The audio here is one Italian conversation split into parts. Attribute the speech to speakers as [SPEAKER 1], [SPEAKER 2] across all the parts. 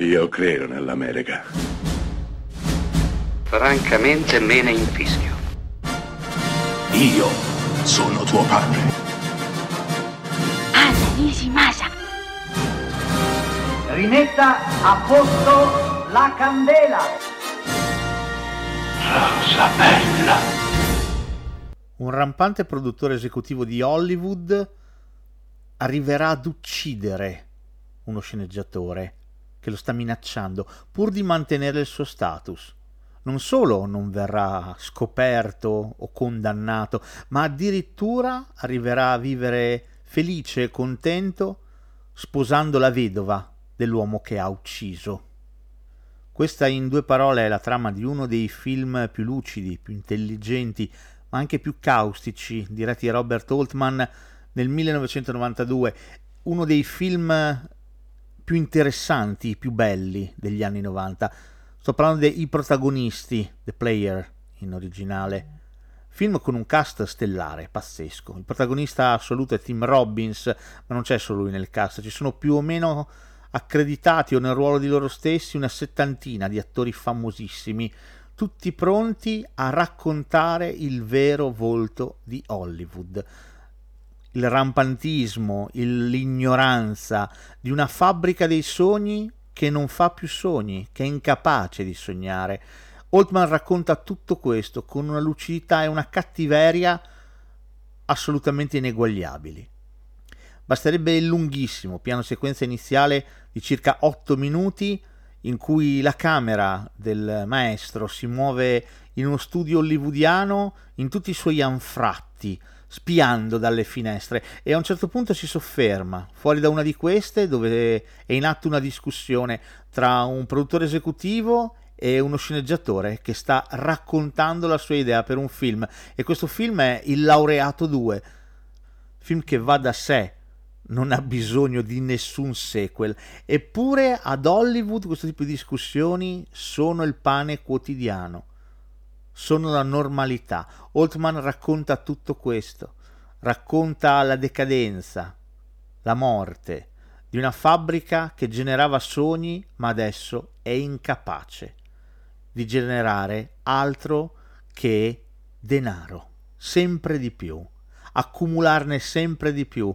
[SPEAKER 1] Io credo nell'America.
[SPEAKER 2] Francamente me ne infischio.
[SPEAKER 3] Io sono tuo padre.
[SPEAKER 4] Anna Nishimasa.
[SPEAKER 5] Rimetta a posto la candela.
[SPEAKER 3] Rosa bella.
[SPEAKER 6] Un rampante produttore esecutivo di Hollywood arriverà ad uccidere uno sceneggiatore che lo sta minacciando pur di mantenere il suo status. Non solo non verrà scoperto o condannato, ma addirittura arriverà a vivere felice e contento sposando la vedova dell'uomo che ha ucciso. Questa in due parole è la trama di uno dei film più lucidi, più intelligenti, ma anche più caustici, diretti da Robert Altman nel 1992, uno dei film più interessanti, più belli degli anni 90. Sto parlando dei protagonisti, The Player in originale. Film con un cast stellare, pazzesco. Il protagonista assoluto è Tim Robbins, ma non c'è solo lui nel cast, ci sono più o meno accreditati o nel ruolo di loro stessi una settantina di attori famosissimi, tutti pronti a raccontare il vero volto di Hollywood il rampantismo, il, l'ignoranza di una fabbrica dei sogni che non fa più sogni, che è incapace di sognare. Altman racconta tutto questo con una lucidità e una cattiveria assolutamente ineguagliabili. Basterebbe il lunghissimo piano sequenza iniziale di circa 8 minuti in cui la camera del maestro si muove in uno studio hollywoodiano in tutti i suoi anfratti, spiando dalle finestre. E a un certo punto si sofferma fuori da una di queste dove è in atto una discussione tra un produttore esecutivo e uno sceneggiatore che sta raccontando la sua idea per un film. E questo film è Il laureato 2 film che va da sé non ha bisogno di nessun sequel eppure ad Hollywood questo tipo di discussioni sono il pane quotidiano sono la normalità. Altman racconta tutto questo, racconta la decadenza, la morte di una fabbrica che generava sogni ma adesso è incapace di generare altro che denaro, sempre di più, accumularne sempre di più,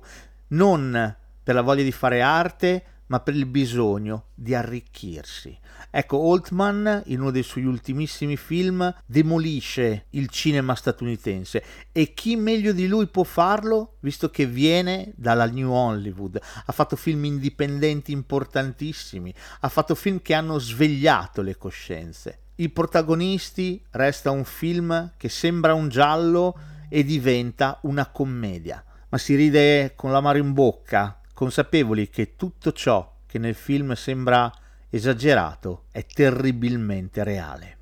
[SPEAKER 6] non per la voglia di fare arte, ma per il bisogno di arricchirsi. Ecco, Altman, in uno dei suoi ultimissimi film, demolisce il cinema statunitense e chi meglio di lui può farlo, visto che viene dalla New Hollywood. Ha fatto film indipendenti importantissimi, ha fatto film che hanno svegliato le coscienze. I protagonisti resta un film che sembra un giallo e diventa una commedia, ma si ride con l'amaro in bocca, consapevoli che tutto ciò che nel film sembra esagerato è terribilmente reale.